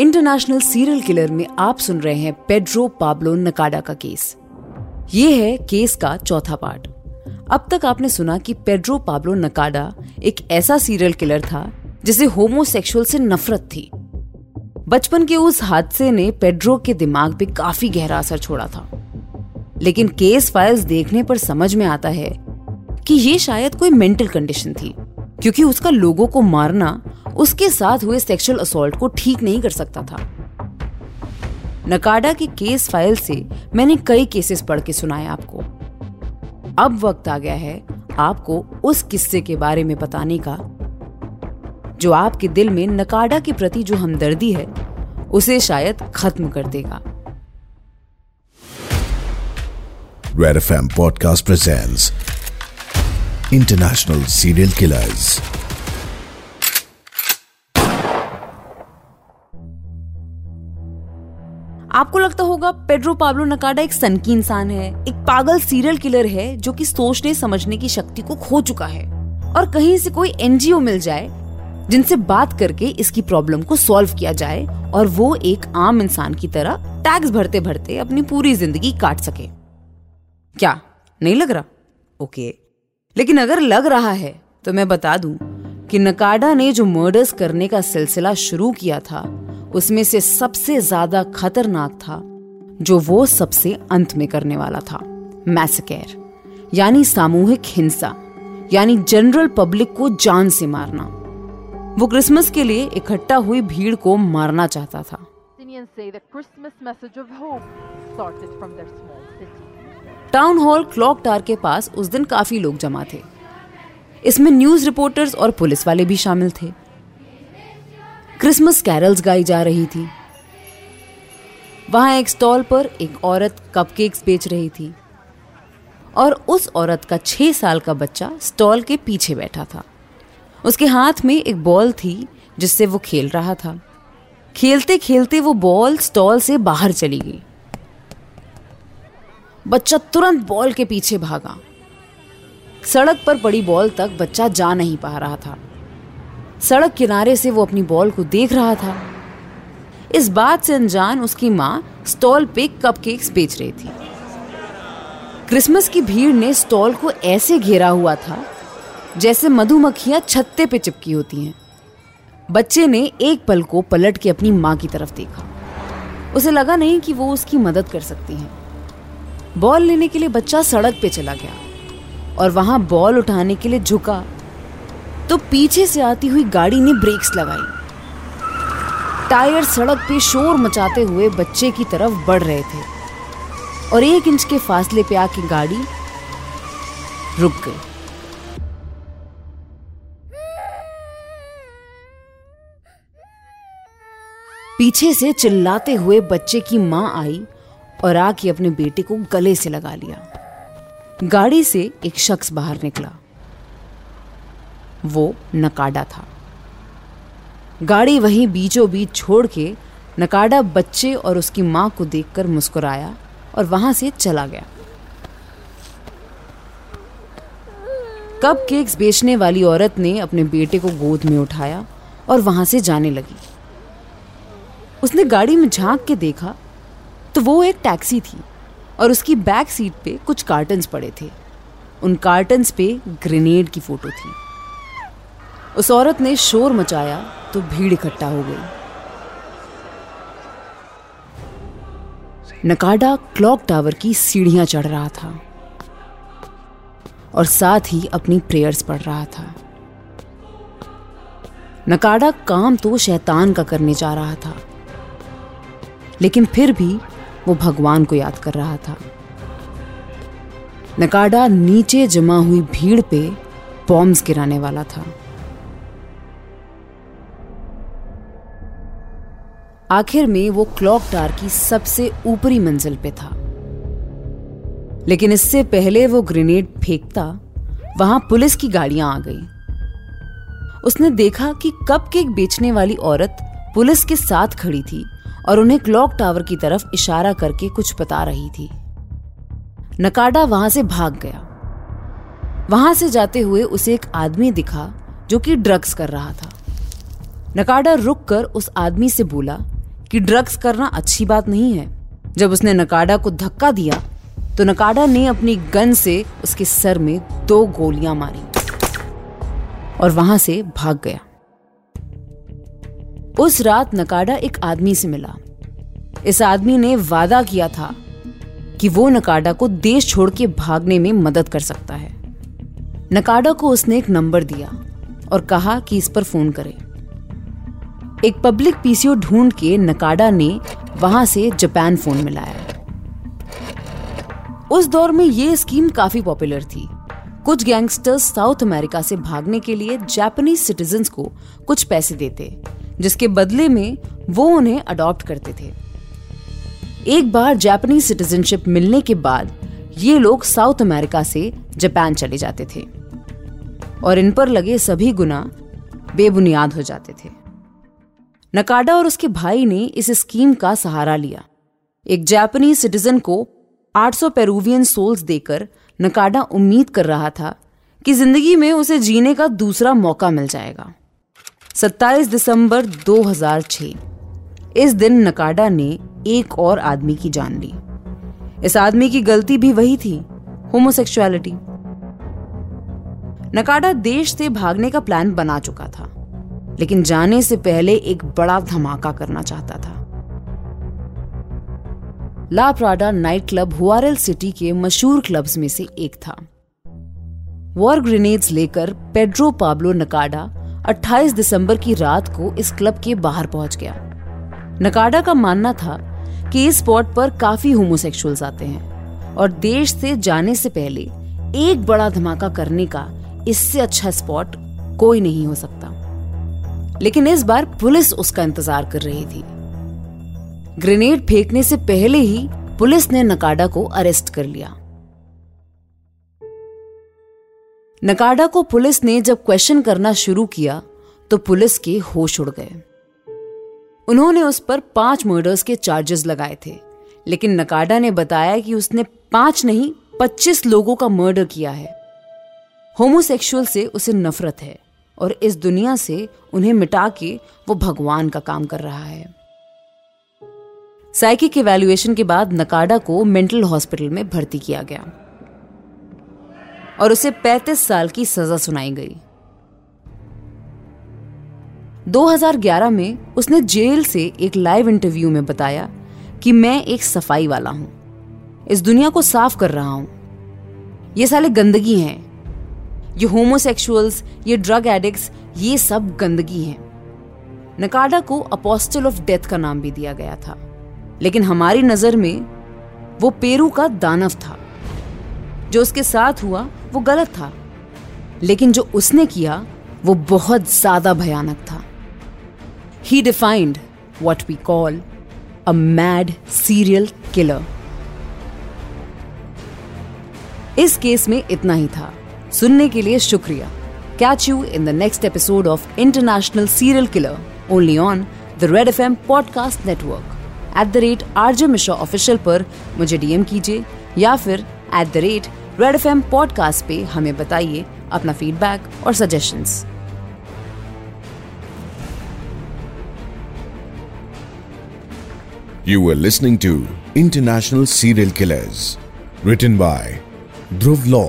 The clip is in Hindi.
इंटरनेशनल सीरियल किलर में आप सुन रहे हैं पेड्रो पाब्लो नकाडा का केस। ये है केस का चौथा पार्ट। अब तक आपने सुना कि पेड्रो पाब्लो नकाडा एक ऐसा सीरियल किलर था जिसे होमोसेक्सुअल से नफरत थी। बचपन के उस हादसे ने पेड्रो के दिमाग पे काफ़ी गहरा असर छोड़ा था। लेकिन केस फाइल्स देखने पर समझ में आता है कि ये शायद कोई मेंटल कंडीशन थी, क्योंकि उसका लोगों को मारना उसके साथ हुए सेक्सुअल असोल्ट को ठीक नहीं कर सकता था। नकाडा की केस फ़ाइल से मैंने कई केसेस पढ़ के सुनाए आपको। अब वक्त आ गया है आपको उस किस्से के बारे में बताने का, जो आपके दिल में नकाडा के प्रति जो हमदर्दी है, उसे शायद खत्म कर देगा। Red FM Podcast presents International Serial Killers. आपको लगता होगा पेड्रो पाब्लो नकाडा एक सन की इंसान है, एक पागल सीरियल किलर है जो कि सोचने समझने की शक्ति को खो चुका है। और कहीं से कोई एनजीओ मिल जाए जिनसे बात करके इसकी प्रॉब्लम को सॉल्व किया जाए और वो एक आम इंसान की तरह टैक्स भरते भरते अपनी पूरी ज़िंदगी काट सके। क्या? नहीं लग रहा? ओके। लेकिन अगर लग रहा है तो मैं बता दूँ कि नकाडा ने जो मर्डर्स करने का सिलसिला शुरू किया था उसमें से सबसे ज़्यादा खतरनाक था जो वो सबसे अंत में करने वाला था मैसकेर यानी सामूहिक हिंसा यानी जनरल पब्लिक को जान से मारना। वो क्रिसमस के लिए इकट्ठा हुई भीड़ को मारना चाहता था. टाउन हॉल क्लॉक टार के पास उस दिन काफ़ी लोग जमा थे। इसमें न्यूज़ रिपोर्टर्स और पुलिस वाले भी शामिल थे। क्रिसमस कैरल्स गाई जा रही थी। वहाँ एक स्टॉल पर एक औरत कपकेक्स बेच रही थी। और उस औरत का छह साल का बच्चा स्टॉल के पीछे बैठा था। उसके हाथ में एक बॉल थी, जिससे वो खेल रहा था। खेलते खेलते वो बॉल स्टॉल से बाहर चली गई। बच्चा तुरंत बॉल के पीछे भागा। सड़क पर पड़ी बॉल तक बच्चा जा नहीं पा रहा था। सड़क किनारे से वो अपनी बॉल को देख रहा था। इस बात से अनजान उसकी माँ स्टॉल पे कपकेक्स बेच रही थी। क्रिसमस की भीड़ ने स्टॉल को ऐसे घेरा हुआ था, जैसे मधुमक्खियाँ छत्ते पे चिपकी होती हैं। बच्चे ने एक पल को पलट के अपनी माँ की तरफ़ देखा। उसे लगा नहीं कि वो उसकी मदद कर सकती हैं। बॉल लेने के लिए बच्चा सड़क पे चला गया और वहाँ बॉल उठाने के लिए झुका। तो पीछे से आती हुई गाड़ी ने ब्रेक्स लगाई। टायर सड़क पे शोर मचाते हुए बच्चे की तरफ़ बढ़ रहे थे। और एक इंच के फासले पे आके गाड़ी रुक गई। पीछे से चिल्लाते हुए बच्चे की माँ आई और आके अपने बेटे को गले से लगा लिया। गाड़ी से एक शख्स बाहर निकला। वो नकाडा था। गाड़ी वहीं बीचों बीच छोड़ के नकाडा बच्चे और उसकी माँ को देखकर मुस्कुराया और वहाँ से चला गया। कप केक्स बेचने वाली औरत ने अपने बेटे को गोद में उठाया और वहाँ से जाने लगी। उसने गाड़ी में झाँक के देखा तो वो एक टैक्सी थी और उसकी बैक सीट पे कुछ कार्टन्स पड़े थे। उन कार्टन्स पे ग्रेनेड की फ़ोटो थी। उस औरत ने शोर मचाया तो भीड़ इकट्ठा हो गई। नकाडा क्लॉक टावर की सीढ़ियाँ चढ़ रहा था और साथ ही अपनी प्रेयर्स पढ़ रहा था। नकाडा काम तो शैतान का करने जा रहा था, लेकिन फिर भी वो भगवान को याद कर रहा था। नकाडा नीचे जमा हुई भीड़ पे बॉम्ब्स गिराने वाला था। आखिर में वो क्लॉक टार की सबसे ऊपरी मंजिल पे था। लेकिन इससे पहले वो ग्रेनेड फेंकता, वहाँ पुलिस की गाड़ियाँ आ गई। उसने देखा कि कप केक बेचने वाली औरत पुलिस के साथ खड़ी थी और उन्हें क्लॉक टावर की तरफ़ इशारा करके कुछ बता रही थी। नकाडा वहाँ से भाग गया। वहाँ से जाते हुए उसे एक आदमी दिखा जो कि ड्रग्स कर रहा था। नकाडा रुक कर उस आदमी से बोला कि ड्रग्स करना अच्छी बात नहीं है। जब उसने नकाडा को धक्का दिया तो नकाडा ने अपनी गन से उसके सर में दो गोलियाँ मारी और वहाँ से भाग गया। उस रात नकाडा एक आदमी से मिला। इस आदमी ने वादा किया था कि वो नकाडा को देश छोड़ के भागने में मदद कर सकता है। नकाडा को उसने एक नंबर दिया और कहा कि इस पर फ़ोन करे। एक पब्लिक पीसीओ ढूंढ के नकाडा ने वहाँ से जापान फ़ोन मिलाया। उस दौर में ये स्कीम काफ़ी पॉपुलर थी। कुछ गैंगस्टर्स साउथ अमेरिका से भागने के लिए जापानीज सिटीजन्स को कुछ पैसे देते, जिसके बदले में वो उन्हें अडॉप्ट करते थे। एक बार जापानीज सिटीजनशिप मिलने के बाद ये लोग साउथ अमेरिका से जापान चले जाते थे, और इन पर लगे सभी गुना बेबुनियाद हो जाते थे। नकाडा और उसके भाई ने इस स्कीम का सहारा लिया। एक जापानीज सिटीजन को 800 पेरूवियन सोल्स देकर नकाडा उम्मीद कर रहा था कि ज़िंदगी में उसे जीने का दूसरा मौका मिल जाएगा। 27 दिसंबर 2006 इस दिन नकाडा ने एक और आदमी की जान ली। इस आदमी की गलती भी वही थी, होमोसेक्सुअलिटी। नकाडा देश से भागने का प्लान बना चुका था। लेकिन जाने से पहले एक बड़ा धमाका करना चाहता था। ला प्राडा नाइट क्लब हुआरेल सिटी के मशहूर क्लब्स में से एक था। वॉर ग्रेनेड्स लेकर पेड्रो पाब्लो नकाडा 28 दिसंबर की रात को इस क्लब के बाहर पहुँच गया। नकाडा का मानना था कि इस स्पॉट पर काफ़ी होमोसेक्सुअल्स आते हैं और देश से जाने से पहले एक बड़ा धमाका करने का इससे अच्छा स्पॉट कोई नहीं हो सकता। लेकिन इस बार पुलिस उसका इंतज़ार कर रही थी। ग्रेनेड फेंकने से पहले ही पुलिस ने नकाडा को अरेस्ट कर लिया। नकाडा को पुलिस ने जब क्वेश्चन करना शुरू किया तो पुलिस के होश उड़ गए। उन्होंने उस पर पाँच मर्डर्स के चार्जेस लगाए थे, लेकिन नकाडा ने बताया कि उसने पाँच नहीं, पच्चीस लोगों का मर्डर किया है। होमोसेक्सुअल से उसे नफरत है। और इस दुनिया से उन्हें मिटा के वो भगवान का काम कर रहा है। साइकिक इवैल्यूएशन के बाद नकाडा को मेंटल हॉस्पिटल में भर्ती किया गया। और उसे 35 साल की सजा सुनाई गई। 2011 में उसने जेल से एक लाइव इंटरव्यू में बताया कि मैं एक सफ़ाई वाला हूँ। इस दुनिया को साफ़ कर रहा हूँ। ये साले गंदगी हैं। ये होमोसेक्सुअल्स ये ड्रग एडिक्ट्स ये सब गंदगी हैं। नकाडा को अपोस्टल ऑफ़ डेथ का नाम भी दिया गया था। लेकिन हमारी नज़र में वो पेरू का दानव था। जो उसके साथ हुआ, वो गलत था। लेकिन जो उसने किया, वो बहुत ज़्यादा भयानक था। ही defined what we call a mad serial killer इस केस में इतना ही था। सुनने के लिए शुक्रिया। Catch you in the next episode of international serial killer only on the red F M podcast network at the rate RJ Mishra official पर मुझे डीएम कीजिए या फिर at the rate red F M podcast पे हमें बताइए अपना फीडबैक और suggestions You were listening to International Serial Killers, written by Dhruv Law,